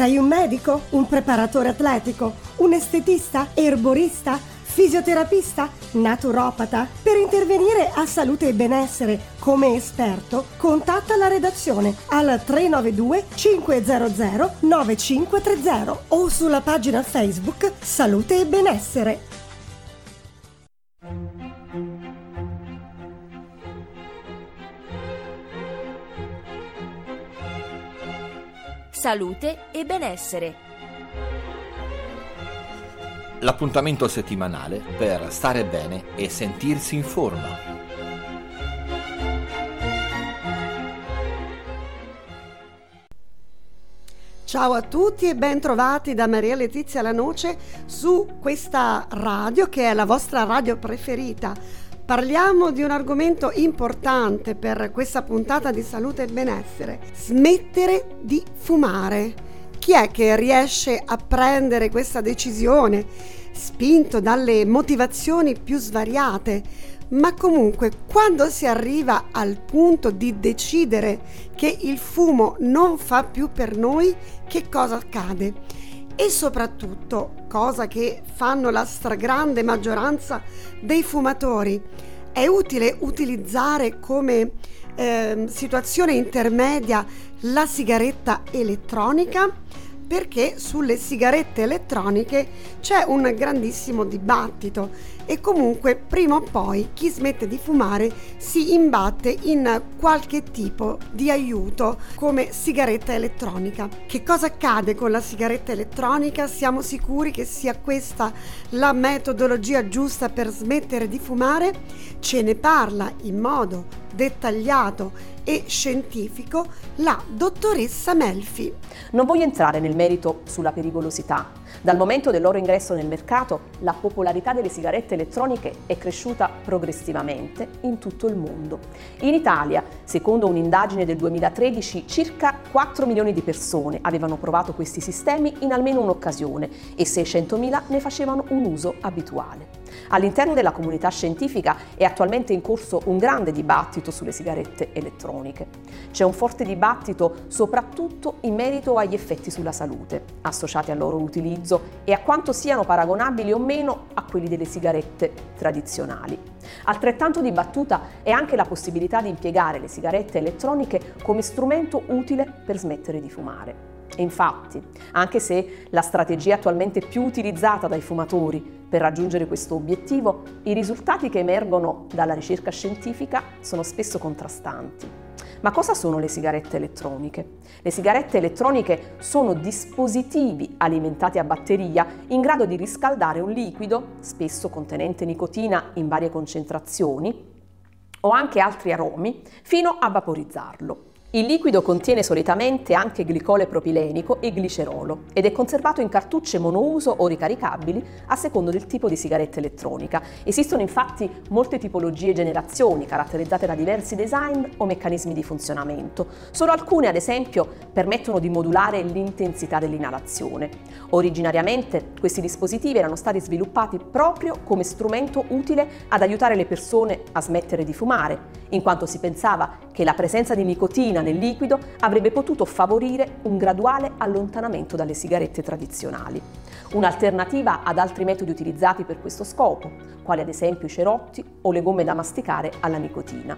Sei un medico? Un preparatore atletico? Un estetista? Erborista? Fisioterapista? Naturopata? Per intervenire a salute e benessere come esperto, contatta la redazione al 392 500 9530 o sulla pagina Facebook Salute e Benessere. Salute e benessere. L'appuntamento settimanale per stare bene e sentirsi in forma. Ciao a tutti e ben trovati da Maria Letizia Lanoce su questa radio che è la vostra radio preferita Parliamo di un argomento importante per questa puntata di salute e benessere. Smettere di fumare. Chi è che riesce a prendere questa decisione, spinto dalle motivazioni più svariate? Ma comunque, quando si arriva al punto di decidere che il fumo non fa più per noi, che cosa accade? E soprattutto, cosa che fanno la stragrande maggioranza dei fumatori, è utile utilizzare come eh, situazione intermedia la sigaretta elettronica perché sulle sigarette elettroniche c'è un grandissimo dibattito e comunque prima o poi chi smette di fumare si imbatte in qualche tipo di aiuto come sigaretta elettronica. Che cosa accade con la sigaretta elettronica? Siamo sicuri che sia questa la metodologia giusta per smettere di fumare? Ce ne parla in modo dettagliato e scientifico la dottoressa Melfi. Non voglio entrare nel merito sulla pericolosità. Dal momento del loro ingresso nel mercato, la popolarità delle sigarette elettroniche è cresciuta progressivamente in tutto il mondo. In Italia, secondo un'indagine del 2013, circa 4 milioni di persone avevano provato questi sistemi in almeno un'occasione e 600.000 ne facevano un uso abituale. All'interno della comunità scientifica è attualmente in corso un grande dibattito sulle sigarette elettroniche. C'è un forte dibattito soprattutto in merito agli effetti sulla salute associati al loro utilizzo e a quanto siano paragonabili o meno a quelli delle sigarette tradizionali. Altrettanto dibattuta è anche la possibilità di impiegare le sigarette elettroniche come strumento utile per smettere di fumare. Infatti, anche se la strategia attualmente più utilizzata dai fumatori per raggiungere questo obiettivo, i risultati che emergono dalla ricerca scientifica sono spesso contrastanti. Ma cosa sono le sigarette elettroniche? Le sigarette elettroniche sono dispositivi alimentati a batteria in grado di riscaldare un liquido, spesso contenente nicotina in varie concentrazioni, o anche altri aromi, fino a vaporizzarlo. Il liquido contiene solitamente anche glicole propilenico e glicerolo ed è conservato in cartucce monouso o ricaricabili a secondo del tipo di sigaretta elettronica. Esistono infatti molte tipologie e generazioni caratterizzate da diversi design o meccanismi di funzionamento. Solo alcune, ad esempio, permettono di modulare l'intensità dell'inalazione. Originariamente questi dispositivi erano stati sviluppati proprio come strumento utile ad aiutare le persone a smettere di fumare, in quanto si pensava che la presenza di nicotina nel liquido avrebbe potuto favorire un graduale allontanamento dalle sigarette tradizionali. Un'alternativa ad altri metodi utilizzati per questo scopo, quali ad esempio i cerotti o le gomme da masticare alla nicotina.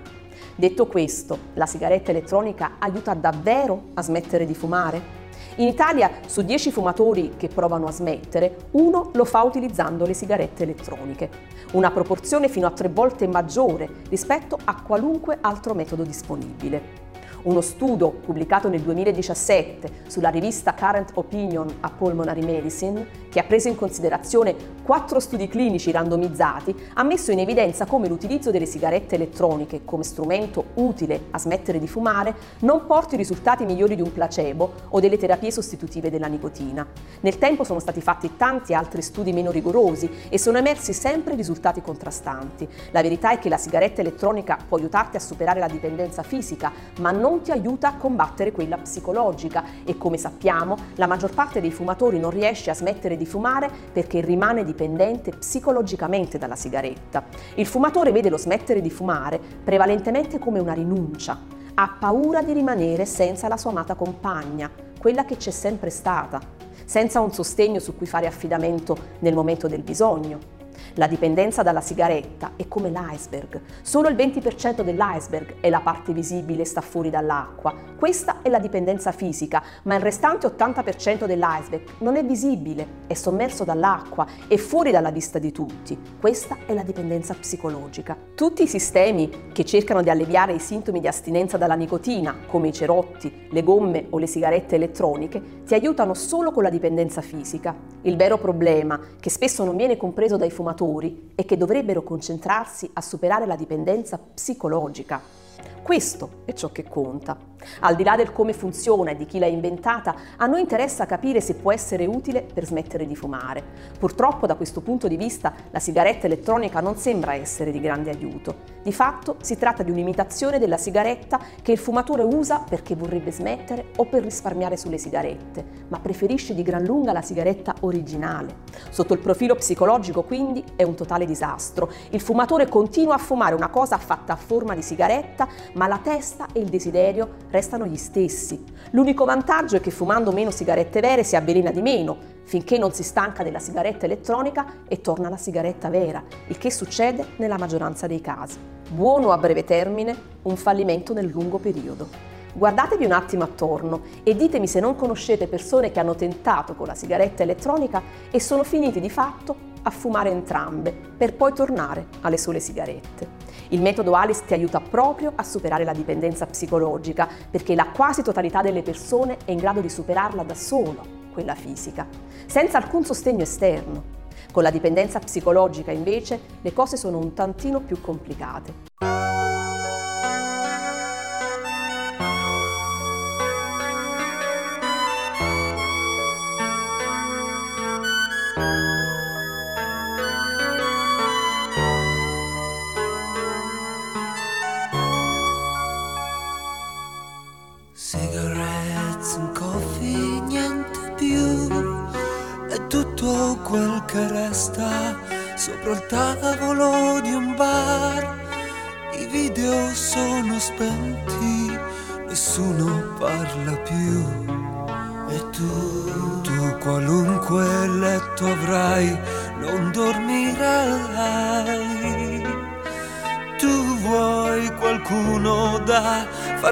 Detto questo, la sigaretta elettronica aiuta davvero a smettere di fumare? In Italia, su 10 fumatori che provano a smettere, uno lo fa utilizzando le sigarette elettroniche, una proporzione fino a tre volte maggiore rispetto a qualunque altro metodo disponibile. Uno studio pubblicato nel 2017 sulla rivista Current Opinion a Pulmonary Medicine, che ha preso in considerazione quattro studi clinici randomizzati, ha messo in evidenza come l'utilizzo delle sigarette elettroniche come strumento utile a smettere di fumare non porti risultati migliori di un placebo o delle terapie sostitutive della nicotina. Nel tempo sono stati fatti tanti altri studi meno rigorosi e sono emersi sempre risultati contrastanti. La verità è che la sigaretta elettronica può aiutarti a superare la dipendenza fisica, ma non ti aiuta a combattere quella psicologica e come sappiamo la maggior parte dei fumatori non riesce a smettere di fumare perché rimane dipendente psicologicamente dalla sigaretta. Il fumatore vede lo smettere di fumare prevalentemente come una rinuncia, ha paura di rimanere senza la sua amata compagna, quella che c'è sempre stata, senza un sostegno su cui fare affidamento nel momento del bisogno. La dipendenza dalla sigaretta è come l'iceberg. Solo il 20% dell'iceberg è la parte visibile e sta fuori dall'acqua. Questa è la dipendenza fisica, ma il restante 80% dell'iceberg non è visibile, è sommerso dall'acqua, è fuori dalla vista di tutti. Questa è la dipendenza psicologica. Tutti i sistemi che cercano di alleviare i sintomi di astinenza dalla nicotina, come i cerotti, le gomme o le sigarette elettroniche, ti aiutano solo con la dipendenza fisica. Il vero problema, che spesso non viene compreso dai fumatori, consumatori e che dovrebbero concentrarsi a superare la dipendenza psicologica. Questo è ciò che conta. Al di là del come funziona e di chi l'ha inventata, a noi interessa capire se può essere utile per smettere di fumare. Purtroppo da questo punto di vista la sigaretta elettronica non sembra essere di grande aiuto. Di fatto si tratta di un'imitazione della sigaretta che il fumatore usa perché vorrebbe smettere o per risparmiare sulle sigarette, ma preferisce di gran lunga la sigaretta originale. Sotto il profilo psicologico quindi è un totale disastro. Il fumatore continua a fumare una cosa fatta a forma di sigaretta, ma la testa e il desiderio restano gli stessi. L'unico vantaggio è che fumando meno sigarette vere si avvelena di meno, finché non si stanca della sigaretta elettronica e torna alla sigaretta vera, il che succede nella maggioranza dei casi. Buono a breve termine, un fallimento nel lungo periodo. Guardatevi un attimo attorno e ditemi se non conoscete persone che hanno tentato con la sigaretta elettronica e sono finiti di fatto a fumare entrambe per poi tornare alle sole sigarette. Il metodo Alice ti aiuta proprio a superare la dipendenza psicologica perché la quasi totalità delle persone è in grado di superarla da solo, quella fisica, senza alcun sostegno esterno. Con la dipendenza psicologica invece le cose sono un tantino più complicate.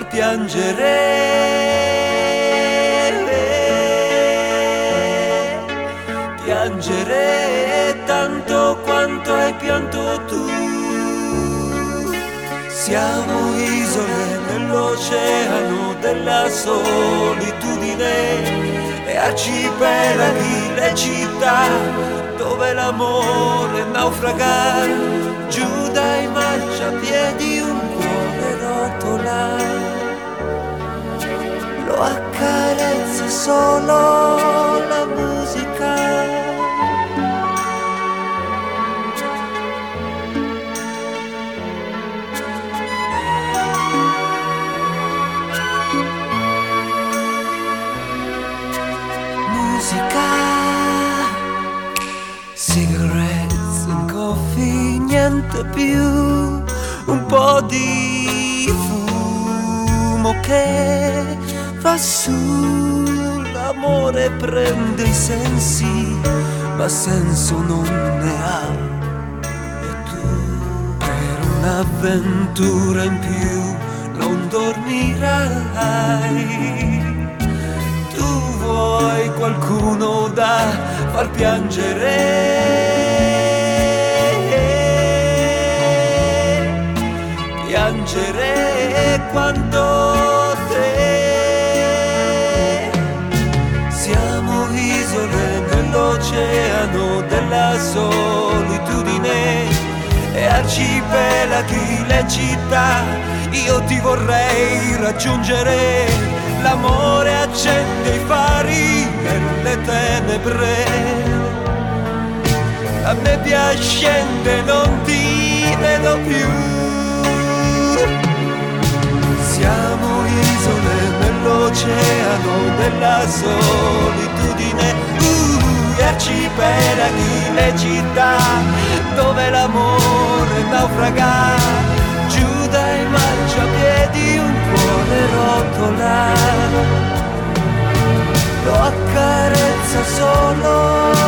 Far piangere piangere tanto quanto hai pianto tu. Siamo isole nell'oceano della solitudine e arcipelaghi le città dove l'amore naufraga giù dai marciapiedi lo accarezza solo la musica. Niente più, un po' di fumo che va su, l'amore prende i sensi, ma senso non ne ha. E tu per un'avventura in più non dormirai. Tu vuoi qualcuno da far piangere piangere quanto nell'oceano della solitudine e arcipelaghi le città. Io ti vorrei raggiungere, l'amore accende i fari nelle tenebre. La nebbia scende, non ti vedo più. Siamo isole nell'oceano della solitudine, città dove l'amore naufraga. Giù dai marciapiedi un cuore rotola lo accarezza solo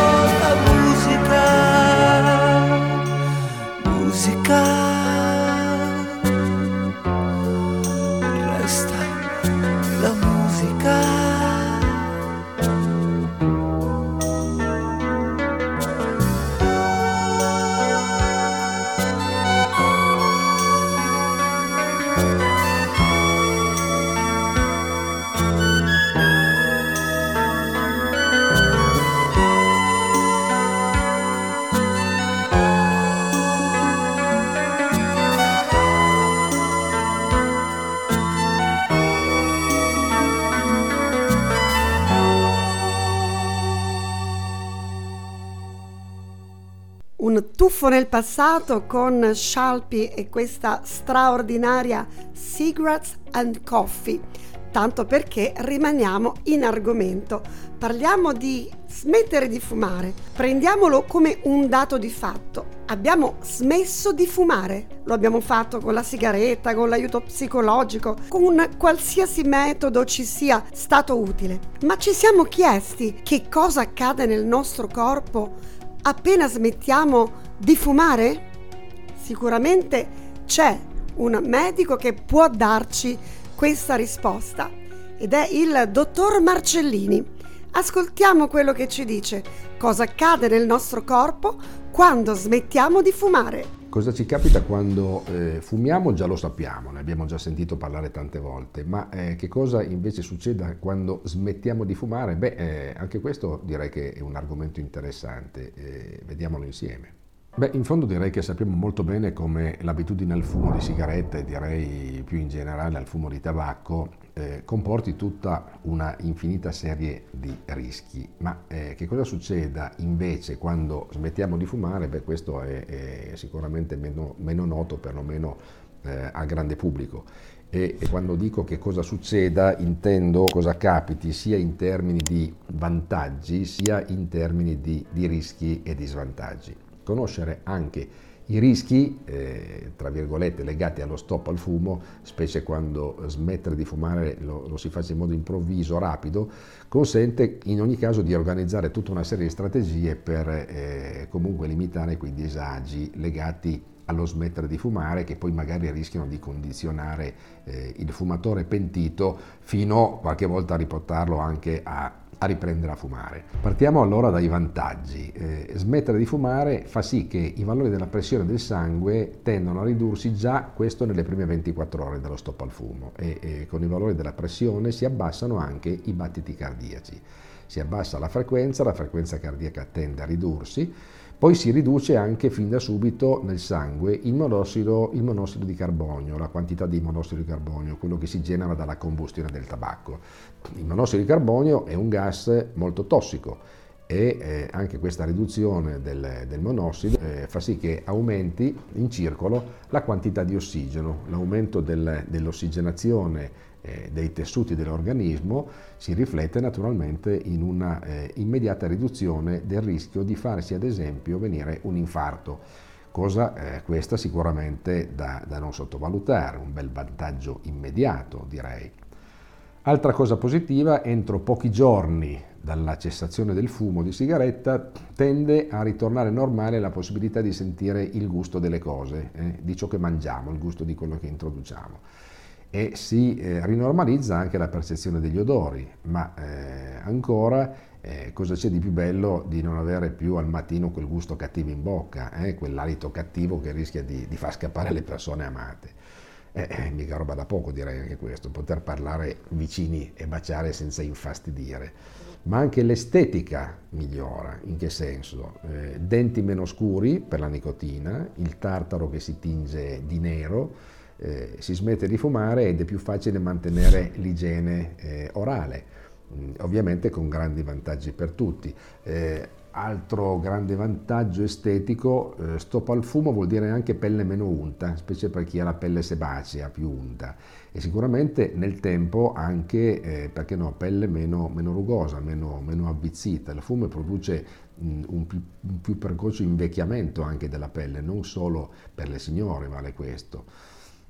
tuffo nel passato con Shalpy e questa straordinaria Cigarettes and Coffee, tanto perché rimaniamo in argomento. Parliamo di smettere di fumare. Prendiamolo come un dato di fatto. Abbiamo smesso di fumare. Lo abbiamo fatto con la sigaretta, con l'aiuto psicologico, con qualsiasi metodo ci sia stato utile. Ma ci siamo chiesti che cosa accade nel nostro corpo appena smettiamo di fumare? Sicuramente c'è un medico che può darci questa risposta ed è il dottor Marcellini. Ascoltiamo quello che ci dice, cosa accade nel nostro corpo quando smettiamo di fumare. Cosa ci capita quando eh, fumiamo già lo sappiamo, ne abbiamo già sentito parlare tante volte, ma eh, che cosa invece succede quando smettiamo di fumare? Beh, eh, anche questo direi che è un argomento interessante, eh, vediamolo insieme. Beh, in fondo direi che sappiamo molto bene come l'abitudine al fumo di sigarette direi più in generale al fumo di tabacco eh, comporti tutta una infinita serie di rischi. Ma eh, che cosa succeda invece quando smettiamo di fumare? Beh, questo è, è sicuramente meno, meno, noto, perlomeno eh, al grande pubblico. E, e quando dico che cosa succeda intendo cosa capiti sia in termini di vantaggi sia in termini di, di rischi e di svantaggi conoscere anche i rischi, eh, tra virgolette, legati allo stop al fumo, specie quando smettere di fumare lo, lo, si faccia in modo improvviso, rapido, consente in ogni caso di organizzare tutta una serie di strategie per eh, comunque limitare quei disagi legati allo smettere di fumare che poi magari rischiano di condizionare eh, il fumatore pentito fino qualche volta a riportarlo anche a a riprendere a fumare. Partiamo allora dai vantaggi. Eh, smettere di fumare fa sì che i valori della pressione del sangue tendono a ridursi già questo nelle prime 24 ore dello stop al fumo e, e con i valori della pressione si abbassano anche i battiti cardiaci. Si abbassa la frequenza, la frequenza cardiaca tende a ridursi, poi si riduce anche fin da subito nel sangue il monossido, il monossido, di carbonio, la quantità di monossido di carbonio, quello che si genera dalla combustione del tabacco. Il monossido di carbonio è un gas molto tossico e eh, anche questa riduzione del, del monossido eh, fa sì che aumenti in circolo la quantità di ossigeno, l'aumento del, dell'ossigenazione eh, dei tessuti dell'organismo si riflette naturalmente in una eh, immediata riduzione del rischio di farsi ad esempio venire un infarto, cosa eh, questa sicuramente da, da non sottovalutare, un bel vantaggio immediato direi. Altra cosa positiva, entro pochi giorni dalla cessazione del fumo di sigaretta tende a ritornare normale la possibilità di sentire il gusto delle cose, eh, di ciò che mangiamo, il gusto di quello che introduciamo e si eh, rinormalizza anche la percezione degli odori, ma eh, ancora eh, cosa c'è di più bello di non avere più al mattino quel gusto cattivo in bocca, eh, quell'alito cattivo che rischia di, di, far scappare le persone amate. Eh, eh, mica roba da poco direi anche questo, poter parlare vicini e baciare senza infastidire. Ma anche l'estetica migliora, in che senso? Eh, denti meno scuri per la nicotina, il tartaro che si tinge di nero, eh, si smette di fumare ed è più facile mantenere l'igiene eh, orale, mm, ovviamente con grandi vantaggi per tutti. Eh, altro grande vantaggio estetico, eh, stop al fumo vuol dire anche pelle meno unta, specie per chi ha la pelle sebacea, più unta e sicuramente nel tempo anche, eh, perché no, pelle meno, meno rugosa, meno, meno, avvizzita. Il fumo produce mm, un, più, un più precoce invecchiamento anche della pelle, non solo per le signore vale questo.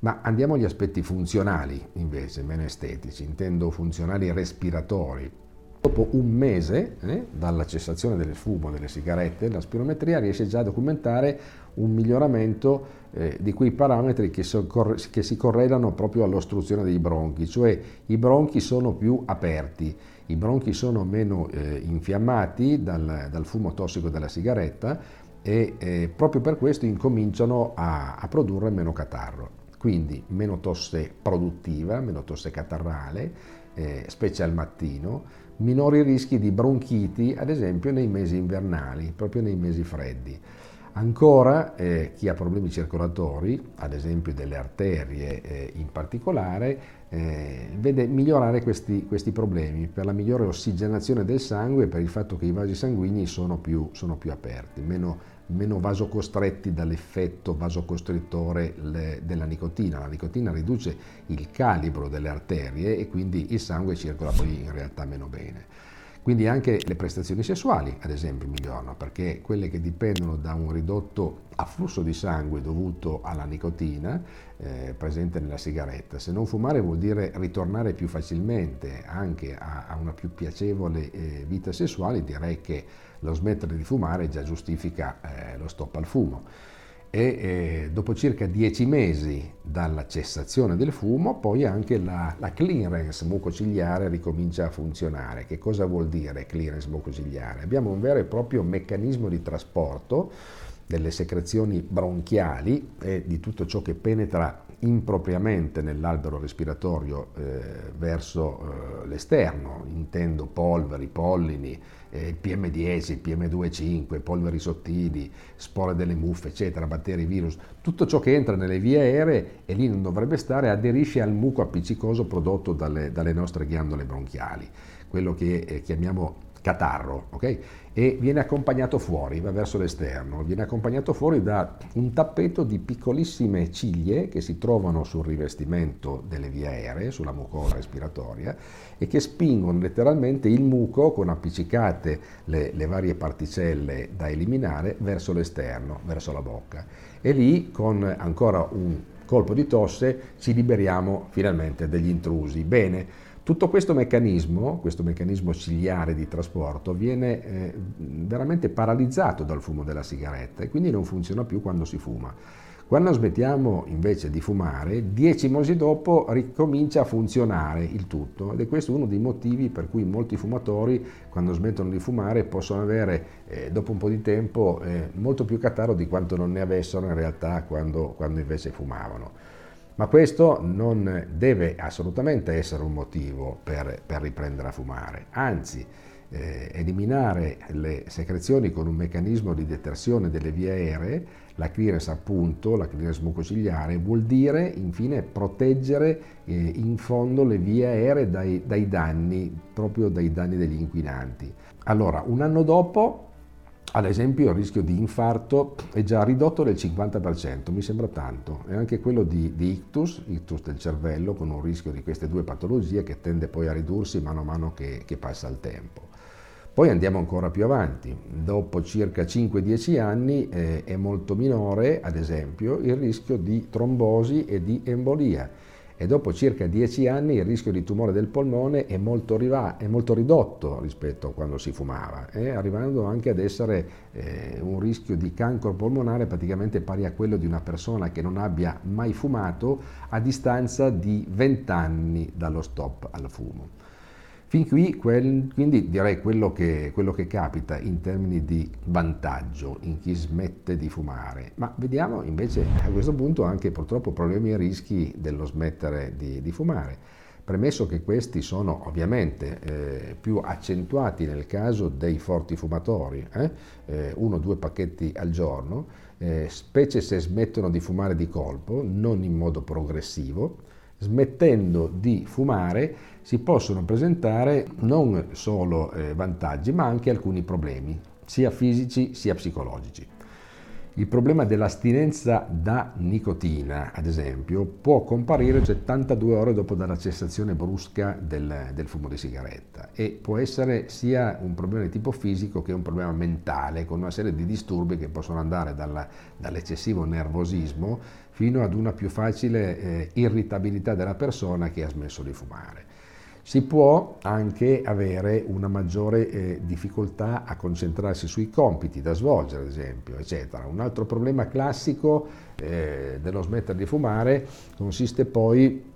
Ma andiamo agli aspetti funzionali invece, meno estetici, intendo funzionali respiratori. Dopo un mese eh, dalla cessazione del fumo delle sigarette, la spirometria riesce già a documentare un miglioramento eh, di quei parametri che, so, che, si correlano proprio all'ostruzione dei bronchi, cioè i bronchi sono più aperti, i bronchi sono meno eh, infiammati dal, dal, fumo tossico della sigaretta e eh, proprio per questo incominciano a, a produrre meno catarro quindi meno tosse produttiva, meno tosse catarrale, eh, specie al mattino, minori rischi di bronchiti, ad esempio nei mesi invernali, proprio nei mesi freddi. Ancora eh, chi ha problemi circolatori, ad esempio delle arterie eh, in particolare, eh, vede migliorare questi, questi, problemi per la migliore ossigenazione del sangue e per il fatto che i vasi sanguigni sono più, sono più aperti, meno, meno vasocostretti dall'effetto vasocostrittore della nicotina. La nicotina riduce il calibro delle arterie e quindi il sangue circola poi in realtà meno bene. Quindi anche le prestazioni sessuali, ad esempio, migliorano, perché quelle che dipendono da un ridotto afflusso di sangue dovuto alla nicotina eh, presente nella sigaretta. Se non fumare vuol dire ritornare più facilmente anche a, a una più piacevole eh, vita sessuale, direi che lo smettere di fumare già giustifica eh, lo stop al fumo e eh, dopo circa dieci mesi dalla cessazione del fumo poi anche la, la, clearance mucocigliare ricomincia a funzionare. Che cosa vuol dire clearance mucocigliare? Abbiamo un vero e proprio meccanismo di trasporto delle secrezioni bronchiali e di tutto ciò che penetra impropriamente nell'albero respiratorio eh, verso eh, l'esterno, intendo polveri, pollini, eh, PM10, PM2,5, polveri sottili, spore delle muffe, eccetera, batteri, virus, tutto ciò che entra nelle vie aeree e lì non dovrebbe stare aderisce al muco appiccicoso prodotto dalle, dalle nostre ghiandole bronchiali, quello che eh, chiamiamo catarro, ok? E viene accompagnato fuori, va verso l'esterno, viene accompagnato fuori da un tappeto di piccolissime ciglie che si trovano sul rivestimento delle vie aeree, sulla mucosa respiratoria, e che spingono letteralmente il muco con appiccicate le, le varie particelle da eliminare verso l'esterno, verso la bocca. E lì, con ancora un colpo di tosse, ci liberiamo finalmente degli intrusi. Bene, tutto questo meccanismo, questo meccanismo ciliare di trasporto, viene eh, veramente paralizzato dal fumo della sigaretta e quindi non funziona più quando si fuma. Quando smettiamo invece di fumare, dieci mesi dopo ricomincia a funzionare il tutto ed è questo uno dei motivi per cui molti fumatori quando smettono di fumare possono avere eh, dopo un po' di tempo eh, molto più catarro di quanto non ne avessero in realtà quando, quando invece fumavano. Ma questo non deve assolutamente essere un motivo per, per riprendere a fumare, anzi eh, eliminare le secrezioni con un meccanismo di detersione delle vie aeree, la clearance appunto, la clearance mucociliare, vuol dire infine proteggere eh, in fondo le vie aeree dai, dai danni, proprio dai danni degli inquinanti. Allora, un anno dopo ad esempio il rischio di infarto è già ridotto del 50%, mi sembra tanto, e anche quello di, di, ictus, ictus del cervello, con un rischio di queste due patologie che tende poi a ridursi mano a mano che, che passa il tempo. Poi andiamo ancora più avanti, dopo circa 5-10 anni eh, è molto minore, ad esempio, il rischio di trombosi e di embolia e dopo circa 10 anni il rischio di tumore del polmone è molto, riva- è molto ridotto rispetto a quando si fumava, eh, arrivando anche ad essere eh, un rischio di cancro polmonare praticamente pari a quello di una persona che non abbia mai fumato a distanza di 20 anni dallo stop al fumo. Fin qui, quel, quindi direi quello che, quello che, capita in termini di vantaggio in chi smette di fumare, ma vediamo invece a questo punto anche purtroppo problemi e rischi dello smettere di, di fumare. Premesso che questi sono ovviamente eh, più accentuati nel caso dei forti fumatori, eh? Eh, uno o due pacchetti al giorno, eh, specie se smettono di fumare di colpo, non in modo progressivo, smettendo di fumare si possono presentare non solo eh, vantaggi ma anche alcuni problemi, sia fisici sia psicologici. Il problema dell'astinenza da nicotina, ad esempio, può comparire 72 ore dopo dalla cessazione brusca del, del, fumo di sigaretta e può essere sia un problema di tipo fisico che un problema mentale, con una serie di disturbi che possono andare dalla, dall'eccessivo nervosismo fino ad una più facile eh, irritabilità della persona che ha smesso di fumare. Si può anche avere una maggiore eh, difficoltà a concentrarsi sui compiti da svolgere, ad esempio, eccetera. Un altro problema classico eh, dello smettere di fumare consiste poi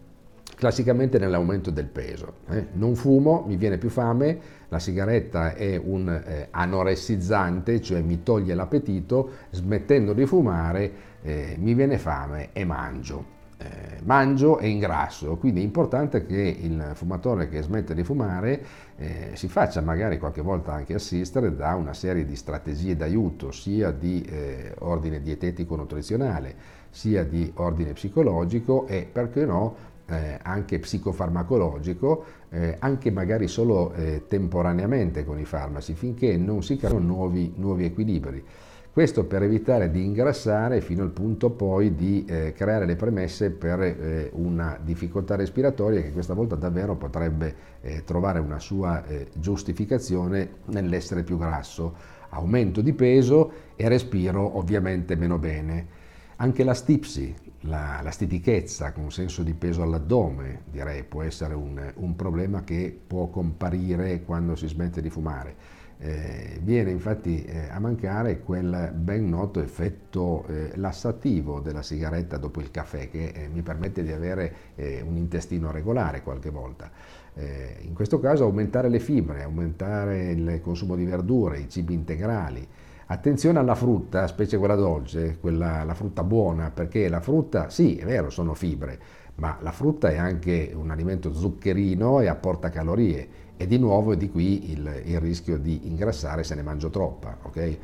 classicamente nell'aumento del peso. Eh. Non fumo, mi viene più fame, la sigaretta è un eh, anoressizzante, cioè mi toglie l'appetito, smettendo di fumare eh, mi viene fame e mangio eh, mangio e ingrasso, quindi è importante che il fumatore che smette di fumare eh, si faccia magari qualche volta anche assistere da una serie di strategie d'aiuto, sia di eh, ordine dietetico-nutrizionale, sia di ordine psicologico e perché no eh, anche psicofarmacologico, eh, anche magari solo eh, temporaneamente con i farmaci, finché non si creano nuovi, nuovi equilibri. Questo per evitare di ingrassare fino al punto poi di eh, creare le premesse per eh, una difficoltà respiratoria che questa volta davvero potrebbe eh, trovare una sua giustificazione nell'essere più grasso, aumento di peso e respiro ovviamente meno bene. Anche la stipsi, la, la stitichezza con un senso di peso all'addome, direi, può essere un, un problema che può comparire quando si smette di fumare. Eh, viene infatti eh, a mancare quel ben noto effetto eh, lassativo della sigaretta dopo il caffè che eh, mi permette di avere eh, un intestino regolare qualche volta. Eh, in questo caso aumentare le fibre, aumentare il consumo di verdure, i cibi integrali. Attenzione alla frutta, specie quella dolce, quella, la frutta buona, perché la frutta, sì, è vero, sono fibre, ma la frutta è anche un alimento zuccherino e apporta calorie e di nuovo è di qui il, il rischio di ingrassare se ne mangio troppa. Okay?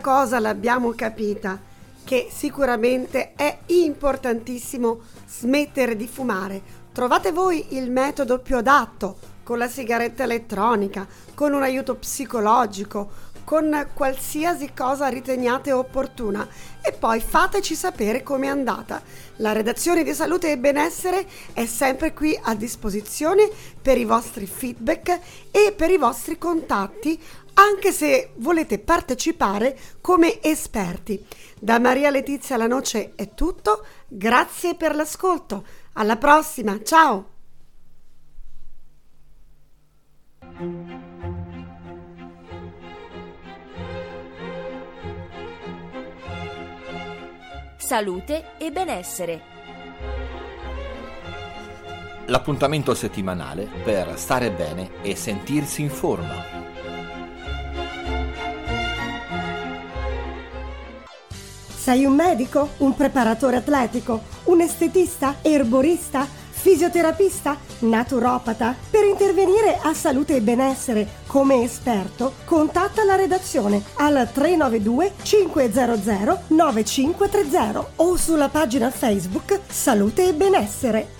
Cosa l'abbiamo capita, che sicuramente è importantissimo smettere di fumare. Trovate voi il metodo più adatto, con la sigaretta elettronica, con un aiuto psicologico, con qualsiasi cosa riteniate opportuna e poi fateci sapere com'è andata. La redazione di Salute e Benessere è sempre qui a disposizione per i vostri feedback e per i vostri contatti anche se volete partecipare come esperti. Da Maria Letizia La Noce è tutto, grazie per l'ascolto, alla prossima, ciao! Salute e benessere. L'appuntamento settimanale per stare bene e sentirsi in forma. Sei un medico? Un preparatore atletico? Un estetista? Erborista? Fisioterapista? Naturopata? Per intervenire a salute e benessere come esperto, contatta la redazione al 392 500 9530 o sulla pagina Facebook Salute e Benessere.